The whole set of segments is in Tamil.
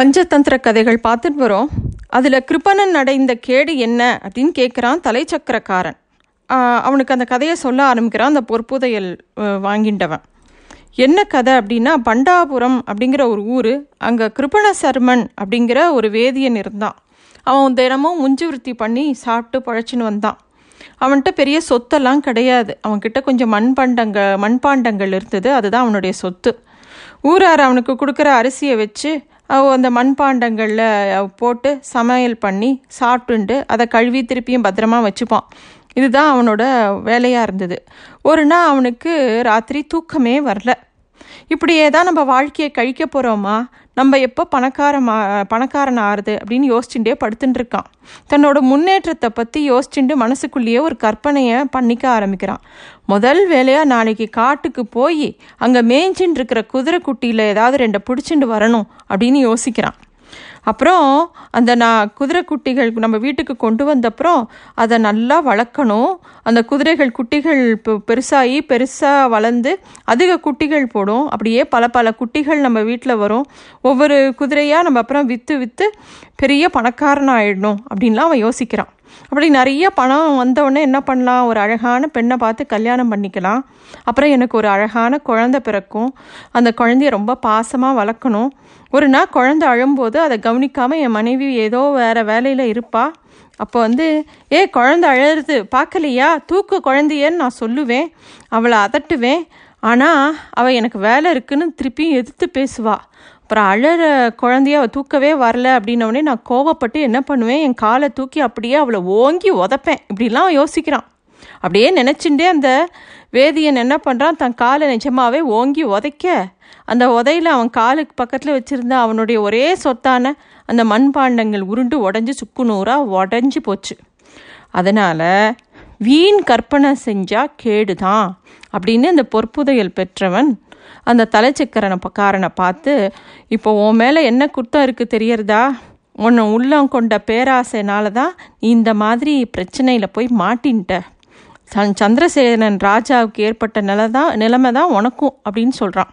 பஞ்சதந்திர கதைகள் பார்த்துட்டு வரோம். அதில் கிருபணன் அடைந்த கேடு என்ன அப்படின்னு கேட்குறான் தலைச்சக்கரக்காரன். அவனுக்கு அந்த கதையை சொல்ல ஆரம்பிக்கிறான். அந்த பொற்புதையல் வாங்கிட்டவன் வாங்கிண்டவன் என்ன கதை அப்படின்னா பண்டாபுரம் அப்படிங்கிற ஒரு ஊர் அங்கே கிருபண சர்மன் அப்படிங்கிற ஒரு வேதியன் இருந்தான். அவன் தினமும் முஞ்சு விருத்தி பண்ணி சாப்பிட்டு பழச்சின்னு வந்தான். அவன்கிட்ட பெரிய சொத்தெல்லாம் கிடையாது. அவன்கிட்ட கொஞ்சம் மண்பாண்டங்க மண்பாண்டங்கள் இருந்தது. அதுதான் அவனுடைய சொத்து. ஊரார் அவனுக்கு கொடுக்குற அரிசியை வச்சு அந்த மண்பாண்டங்களில் போட்டு சமையல் பண்ணி சாப்பிட்டுண்டு அதை கழுவி திருப்பியும் பத்திரமா வச்சுப்பான். இதுதான் அவனோட வேலையாக இருந்தது. ஒரு நாள் அவனுக்கு ராத்திரி தூக்கமே வரல. இப்படியே தான் நம்ம வாழ்க்கையை கழிக்க போகிறோமா நம்ம எப்போ பணக்காரமா பணக்காரன் ஆறுது அப்படின்னு யோசிச்சுட்டே படுத்துட்டு இருக்கான். தன்னோட முன்னேற்றத்தை பற்றி யோசிச்சுட்டு மனசுக்குள்ளேயே ஒரு கற்பனையை பண்ணிக்க ஆரம்பிக்கிறான். முதல் வேலையாக நாளைக்கு காட்டுக்கு போய் அங்கே மேய்ஞ்சின்னு இருக்கிற குதிரை குட்டியில் ஏதாவது ரெண்டை பிடிச்சிட்டு வரணும் அப்படின்னு யோசிக்கிறான். அப்புறம் அந்த நான் குதிரை குட்டிகள் நம்ம வீட்டுக்கு கொண்டு வந்தப்புறம் அதை நல்லா வளர்க்கணும். அந்த குதிரைகள் குட்டிகள் பெ- பெருசாகி பெருசாக வளர்ந்து அதிக குட்டிகள் போடும். அப்படியே பல பல குட்டிகள் நம்ம வீட்டில் வரும். ஒவ்வொரு குதிரையாக நம்ம அப்புறம் விற்று விற்று பெரிய பணக்காரன் ஆகிடணும் அப்படின்லாம் அவன் யோசிக்கிறான். அப்படி நிறைய பணம் வந்தவுடனே என்ன பண்ணலாம்? ஒரு அழகான பெண்ணை பார்த்து கல்யாணம் பண்ணிக்கலாம். அப்புறம் எனக்கு ஒரு அழகான குழந்தை பிறக்கும். அந்த குழந்தைய ரொம்ப பாசமாக வளர்க்கணும். ஒரு நாள் குழந்தை அழும்போது அதை கவனிக்காமல் என் மனைவி ஏதோ வேறு வேலையில் இருப்பா. அப்போ வந்து ஏ குழந்த அழறது பார்க்கலையா? தூக்கு குழந்தையன்னு நான் சொல்லுவேன். அவளை அதட்டுவேன். ஆனால் அவள் எனக்கு வேலை இருக்குன்னு திருப்பியும் எதிர்த்து பேசுவாள் அப்புறம் அழற குழந்தைய அவள் தூக்கவே வரல அப்படின்னோடனே நான் கோவப்பட்டு என்ன பண்ணுவேன்? என் காலை தூக்கி அப்படியே அவளை ஓங்கி உதைப்பேன். இப்படிலாம் யோசிக்கிறான். அப்படியே நினச்சிண்டே அந்த வேதியன் என்ன பண்ணுறான் தன் காலை நிஜமாவே ஓங்கி உதைக்க. அந்த உதையில் அவன் காலுக்கு பக்கத்தில் வச்சிருந்த அவனுடைய ஒரே சொத்தான அந்த மண்பாண்டங்கள் உருண்டு உடஞ்சி சுக்கு நூறாக உடஞ்சி போச்சு. அதனால் வீண் கற்பனை செஞ்சால் கேடு தான் அப்படின்னு அந்த பொற்புதையல் பெற்றவன் அந்த தலைச்சக்கரனை காரனை பார்த்து இப்போ உன் மேலே என்ன குத்தம் இருக்குது தெரியறதா? உன்னை உள்ளம் கொண்ட பேராசைனால தான் நீ இந்த மாதிரி பிரச்சனையில் போய் மாட்டின்ட்ட. சந்திரசேனன் ராஜாவுக்கு ஏற்பட்ட நிலை தான் நிலைமை தான் உனக்கும் அப்படின்னு சொல்கிறான்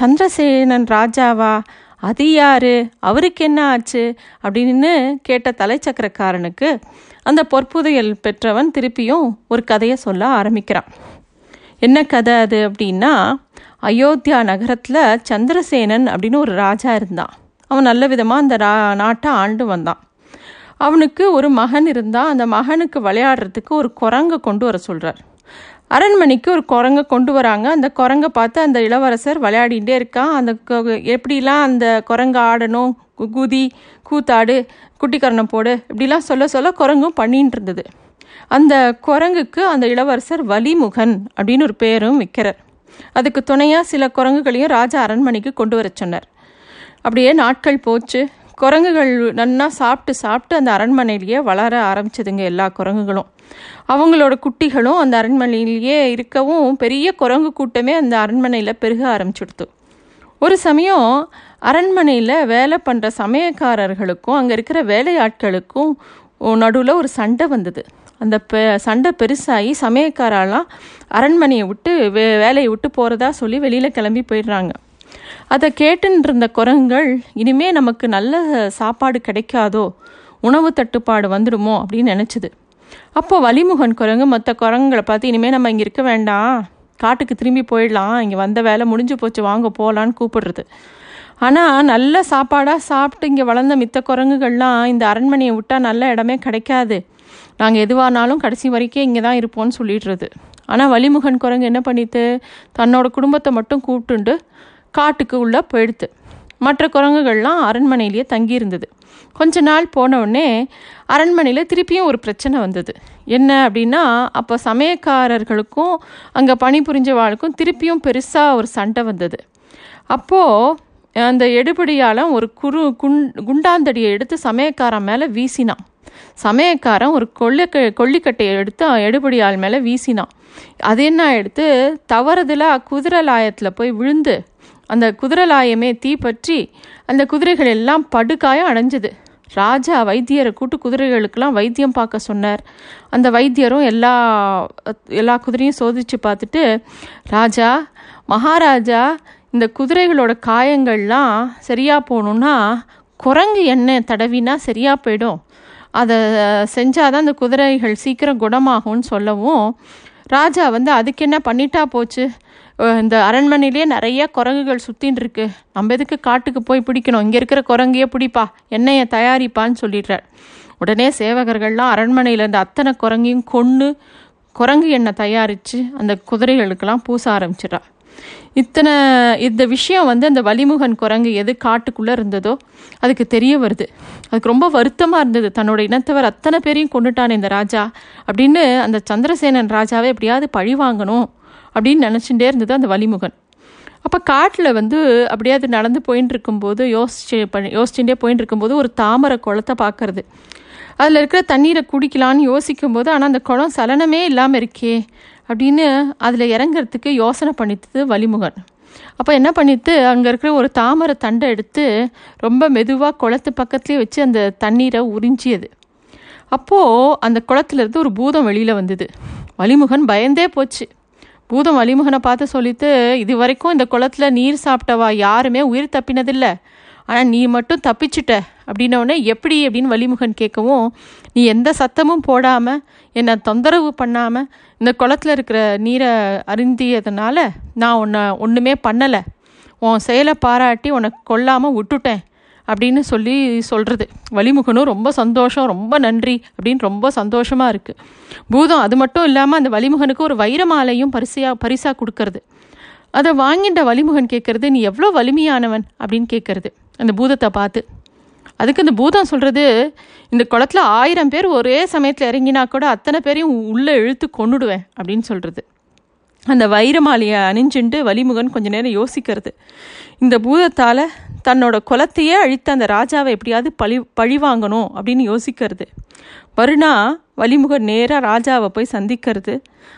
சந்திரசேனன் ராஜாவா? அது யாரு? அவருக்கு என்ன ஆச்சு? அப்படின்னு கேட்ட தலைச்சக்கரக்காரனுக்கு அந்த பொற்புதையல் பெற்றவன் திருப்பியும் ஒரு கதையை சொல்ல ஆரம்பிக்கிறான். என்ன கதை அது அப்படின்னா அயோத்தியா நகரத்தில் சந்திரசேனன் அப்படின்னு ஒரு ராஜா இருந்தான். அவன் நல்ல விதமாக அந்த ரா நாட்டை ஆண்டு வந்தான். அவனுக்கு ஒரு மகன் இருந்தால் அந்த மகனுக்கு விளையாடுறதுக்கு ஒரு குரங்கு கொண்டு வர சொல்கிறார் அரண்மனைக்கு ஒரு குரங்கை கொண்டு வராங்க. அந்த குரங்கை பார்த்து அந்த இளவரசர் விளையாடிகிட்டே இருக்கான். அந்த எப்படிலாம் அந்த குரங்கு ஆடணும்? கு- குதி கூத்தாடு குட்டிக்கரணம் போடு இப்படிலாம் சொல்ல சொல்ல குரங்கும் பண்ணிட்டு இருந்தது. அந்த குரங்குக்கு அந்த இளவரசர் வலிமுகன் அப்படின்னு ஒரு பேரும் விற்கிறார் அதுக்கு துணையாக சில குரங்குகளையும் ராஜா அரண்மனைக்கு கொண்டு வர சொன்னார். அப்படியே நாட்கள் போச்சு. குரங்குகள் நன்னா சாப்பிட்டு சாப்பிட்டு அந்த அரண்மனையிலேயே வளர ஆரம்பிச்சதுங்க எல்லா குரங்குகளும். அவங்களோட குட்டிகளும் அந்த அரண்மனையிலேயே இருக்கவும் பெரிய குரங்கு கூட்டமே அந்த அரண்மனையில் பெருக ஆரம்பிச்சுடுத்து. ஒரு சமயம் அரண்மனையில் வேலை பண்ணுற சமயக்காரர்களுக்கும் அங்கே இருக்கிற வேலையாட்களுக்கும் நடுவில் ஒரு சண்டை வந்தது. அந்த பெ சண்டை பெருசாகி சமயக்காரெல்லாம் அரண்மனையை விட்டு வே வேலையை விட்டு போகிறதா சொல்லி வெளியில் கிளம்பி போயிடுறாங்க. அதை கேட்டுன்னு இருந்த குரங்குகள் இனிமே நமக்கு நல்ல சாப்பாடு கிடைக்காதோ? உணவு தட்டுப்பாடு வந்துடுமோ? அப்படின்னு நினச்சிது. அப்போ வலிமுகன் குரங்கு மற்ற குரங்குகளை பார்த்து இனிமேல் நம்ம இங்கே இருக்க வேண்டாம். காட்டுக்கு திரும்பி போயிடலாம். இங்கே வந்த வேலை முடிஞ்சு போச்சு வாங்க போகலான்னு கூப்பிடுறது. ஆனால் நல்ல சாப்பாடாக சாப்பிட்டு இங்கே வளர்ந்த மித்த குரங்குகள்லாம் இந்த அரண்மனையை விட்டால் நல்ல இடமே கிடைக்காது. நாங்கள் எதுவானாலும் கடைசி வரைக்கும் இங்கே தான் இருப்போம்னு சொல்லிடுறது. ஆனால் வலிமுகன் குரங்கு என்ன பண்ணிட்டு தன்னோட குடும்பத்தை மட்டும் கூப்பிட்டுண்டு காட்டுக்கு உள்ளே போயிடுத்து. மற்ற குரங்குகள்லாம் அரண்மனையிலேயே தங்கியிருந்தது. கொஞ்ச நாள் போனவுடனே அரண்மனையில் திருப்பியும் ஒரு பிரச்சனை வந்தது. என்ன அப்படின்னா அப்போ சமயக்காரர்களுக்கும் அங்கே பணிபுரிஞ்சவாளுக்கும் திருப்பியும் பெருசாக ஒரு சண்டை வந்தது. அப்போது அந்த எடுபடியால் ஒரு குரு குண் குண்டாந்தடியை எடுத்து சமயக்காரன் மேலே வீசினான். சமயக்காரன் ஒரு கொள்ளைக்க கொல்லிக்கட்டையை எடுத்து எடுபடியால் மேலே வீசினான். அது என்ன எடுத்து தவறுதலாக குதிரை லாயத்தில் போய் விழுந்து அந்த குதிரலாயமே தீ தீப்பற்றி அந்த குதிரைகள் எல்லாம் படுகாயம் அடைஞ்சது. ராஜா வைத்தியரை கூட்டு குதிரைகளுக்கெல்லாம் வைத்தியம் பார்க்க சொன்னார். அந்த வைத்தியரும் எல்லா எல்லா குதிரையும் சோதிச்சு பார்த்துட்டு ராஜா மகாராஜா இந்த குதிரைகளோட காயங்கள்லாம் சரியாக போகணுன்னா குரங்கு எண்ணெய் தடவினா சரியாக போயிடும். அதை செஞ்சால் தான் அந்த குதிரைகள் சீக்கிரம் குணமாகும்னு சொல்லவும் ராஜா வந்து அதுக்கு என்ன பண்ணிட்டா போச்சு? இந்த அரண்மனையிலேயே நிறைய குரங்குகள் சுத்தின்னு இருக்கு. நம்ம எதுக்கு காட்டுக்கு போய் பிடிக்கணும்? இங்கே இருக்கிற குரங்கையே பிடிப்பா. என்னைய தயாரிப்பான்னு சொல்லிடுறார். உடனே சேவகர்கள்லாம் அரண்மனையில் இருந்த அத்தனை குரங்கையும் கொன்று குரங்கு எண்ணெய் தயாரித்து அந்த குதிரைகளுக்கெல்லாம் பூச ஆரம்பிச்சிடா இத்தனை இந்த விஷயம் வந்து அந்த வலிமுகன் குரங்கு எது காட்டுக்குள்ளே இருந்ததோ அதுக்கு தெரிய வருது. அதுக்கு ரொம்ப வருத்தமாக இருந்தது. தன்னோட இனத்தவர் அத்தனை பேரையும் கொண்டுட்டானே இந்த ராஜா. அப்படின்னு அந்த சந்திரசேனன் ராஜாவை எப்படியாவது பழி வாங்கணும். அப்படின்னு நினச்சிட்டே இருந்தது அந்த வலிமுகன் அப்போ காட்டில் வந்து அப்படியே அது நடந்து போயின்னு இருக்கும்போது யோசிச்சு பண்ணி யோசிச்சுட்டே போயின்னு இருக்கும்போது ஒரு தாமரை குளத்தை பார்க்கறது அதில் இருக்கிற தண்ணீரை குடிக்கலான்னு யோசிக்கும்போது ஆனால் அந்த குளம் சலனமே இல்லாமல் இருக்கே அப்படின்னு அதில் இறங்குறதுக்கு யோசனை பண்ணித்தது வலிமுகன் அப்போ என்ன பண்ணிட்டு அங்கே இருக்கிற ஒரு தாமரை தண்டை எடுத்து ரொம்ப மெதுவாக குளத்து பக்கத்துலேயே வச்சு அந்த தண்ணீரை உறிஞ்சியது. அப்போது அந்த குளத்துலேருந்து ஒரு பூதம் வெளியில் வந்தது. வலிமுகன் பயந்தே போச்சு. பூதம் வலிமுகனை பார்த்து சொல்லிட்டு இது வரைக்கும் இந்த குளத்துல நீர் சாப்பிட்டவா யாருமே உயிர் தப்பினதில்லை. ஆனால் நீ மட்டும் தப்பிச்சிட்ட. அப்படின்னோடனே எப்படி? அப்படின்னு வலிமுகன் கேட்கவும் நீ எந்த சத்தமும் போடாமல் என்னை தொந்தரவு பண்ணாமல் இந்த குளத்துல இருக்கிற நீரை அருந்தியதுனால நான் உன்னை ஒன்றுமே பண்ணலை. உன் செயலை பாராட்டி உனக்கு கொல்லாமல் விட்டுட்டேன். அப்படின்னு சொல்லி சொல்கிறது வலிமுகனும் ரொம்ப சந்தோஷம் ரொம்ப நன்றி அப்படின்னு ரொம்ப சந்தோஷமாக இருக்குது பூதம் அது மட்டும் இல்லாமல் அந்த வலிமுகனுக்கு ஒரு வைரமாலையும் பரிசையாக பரிசாக கொடுக்கறது. அதை வாங்கிட்ட வலிமுகன் கேட்குறது நீ எவ்வளோ வலிமையானவன் அப்படின்னு கேட்குறது அந்த பூதத்தை பார்த்து. அதுக்கு இந்த பூதம் சொல்கிறது இந்த குளத்துல ஆயிரம் பேர் ஒரே சமயத்தில் இறங்கினா கூட அத்தனை பேரையும் உள்ளே இழுத்து கொன்னுடுவேன் அப்படின்னு சொல்கிறது அந்த வைரமாலையை அணிஞ்சுண்டு வலிமுகன் கொஞ்ச நேரம் யோசிக்கிறது. இந்த பூதத்தால் தன்னோட குலத்தையே அழித்த அந்த ராஜாவை எப்படியாவது பழி பழி வாங்கணும் அப்படின்னு யோசிக்கிறது. வருணா வலிமுகன் நேராக ராஜாவை போய் சந்திக்கிறது.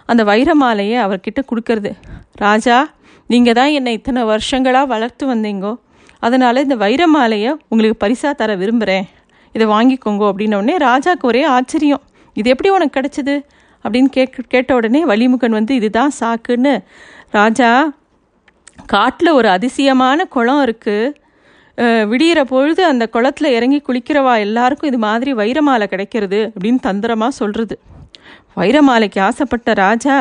அந்த வைரமாலையை அவர்கிட்ட கொடுக்கறது. ராஜா நீங்கள் தான் என்னை இத்தனை வருஷங்களாக வளர்த்து வந்தீங்கோ. அதனால் இந்த வைரமாலையை உங்களுக்கு பரிசாக தர விரும்புகிறேன் இதை வாங்கிக்கோங்க அப்படின்னோடனே ராஜாவுக்கு ஒரே ஆச்சரியம். இது எப்படி உனக்கு கிடச்சிது? அப்படின்னு கேட்க கேட்ட உடனே வலிமுகன் வந்து இதுதான் சாக்குன்னு. ராஜா காட்டில் ஒரு அதிசயமான குளம் இருக்குது விடியிற பொழுது அந்த குளத்துல இறங்கி குளிக்கிறவா எல்லாருக்கும் இது மாதிரி வைரமாலை கிடைக்கிறது அப்படின்னு தந்திரமாக சொல்கிறது வைரமாலைக்கு ஆசைப்பட்ட ராஜா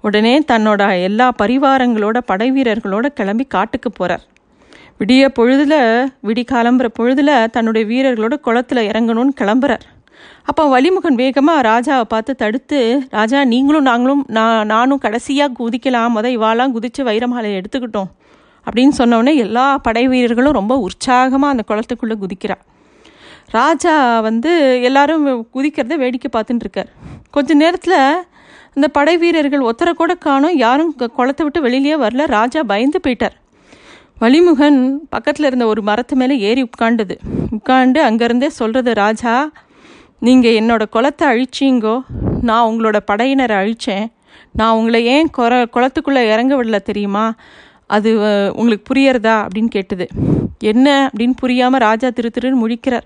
உடனே தன்னோட எல்லா பரிவாரங்களோட படை வீரர்களோட கிளம்பி காட்டுக்கு போகிறார் விடிய பொழுதில் விடி கிளம்புற பொழுதில் தன்னுடைய வீரர்களோட குளத்துல இறங்கணும்னு கிளம்புறார். அப்போ வலிமுகன் வேகமாக ராஜாவை பார்த்து தடுத்து ராஜா நீங்களும் நாங்களும் நான் நானும் கடைசியாக குதிக்கலாம். முத இவாலாம் குதித்து வைரமாலையை எடுத்துக்கிட்டோம். அப்படின்னு சொன்னோடனே எல்லா படை வீரர்களும் ரொம்ப உற்சாகமாக அந்த குளத்துக்குள்ளே குதிக்கிறா. ராஜா வந்து எல்லாரும் குதிக்கிறத வேடிக்கை பார்த்துட்டு இருக்கார். கொஞ்ச நேரத்தில் அந்த படை வீரர்கள் ஒத்தரை கூட காணும். யாரும் குளத்தை விட்டு வெளியிலேயே வரல. ராஜா பயந்து போயிட்டார். வலிமுகன் பக்கத்தில் இருந்த ஒரு மரத்து மேலே ஏறி உட்காண்டுது உட்காண்டு அங்கேருந்தே சொல்கிறது ராஜா நீங்கள் என்னோடய குளத்தை அழிச்சிங்கோ. நான் உங்களோட படையினரை அழித்தேன் நான் உங்களை ஏன் குற குளத்துக்குள்ளே இறங்க விடல தெரியுமா? அது உங்களுக்கு புரியறதா அப்படின்னு கேட்டது. என்ன? அப்படின்னு புரியாமல் ராஜா திரு திருன்னு முழிக்கிறார்.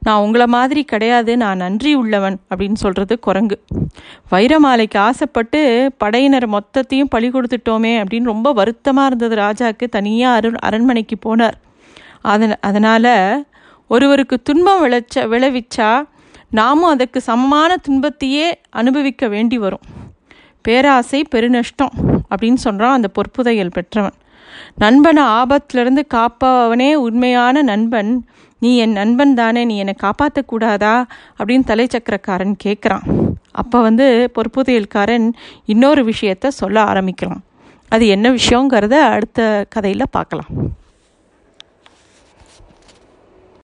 நான் உங்களை மாதிரி கிடையாது. நான் நன்றி உள்ளவன். அப்படின்னு சொல்கிறது குரங்கு. வைரமாலைக்கு ஆசைப்பட்டு படையினர் மொத்தத்தையும் பழி கொடுத்துட்டோமே அப்படின்னு ரொம்ப வருத்தமாக இருந்தது ராஜாவுக்கு. தனியாக அரு அரண்மனைக்கு போனார். அதன் அதனால் ஒருவருக்கு துன்பம் விளைச்ச விளைவிச்சா நாமும் அதற்கு சமமான துன்பத்தையே அனுபவிக்க வேண்டி வரும். பேராசை பெருநஷ்டம். அப்படின்னு சொல்கிறான் அந்த பொற்புதையல் பெற்றவன். நண்பனை ஆபத்திலிருந்து காப்பவனே உண்மையான நண்பன். நீ என் நண்பன் தானே நீ என்னை காப்பாற்றக்கூடாதா அப்படின்னு தலைச்சக்கரக்காரன் கேட்குறான் அப்போ வந்து பொற்புதையல்காரன் இன்னொரு விஷயத்த சொல்ல ஆரம்பிக்கலாம் அது என்ன விஷயங்கிறத அடுத்த கதையில் பார்க்கலாம்.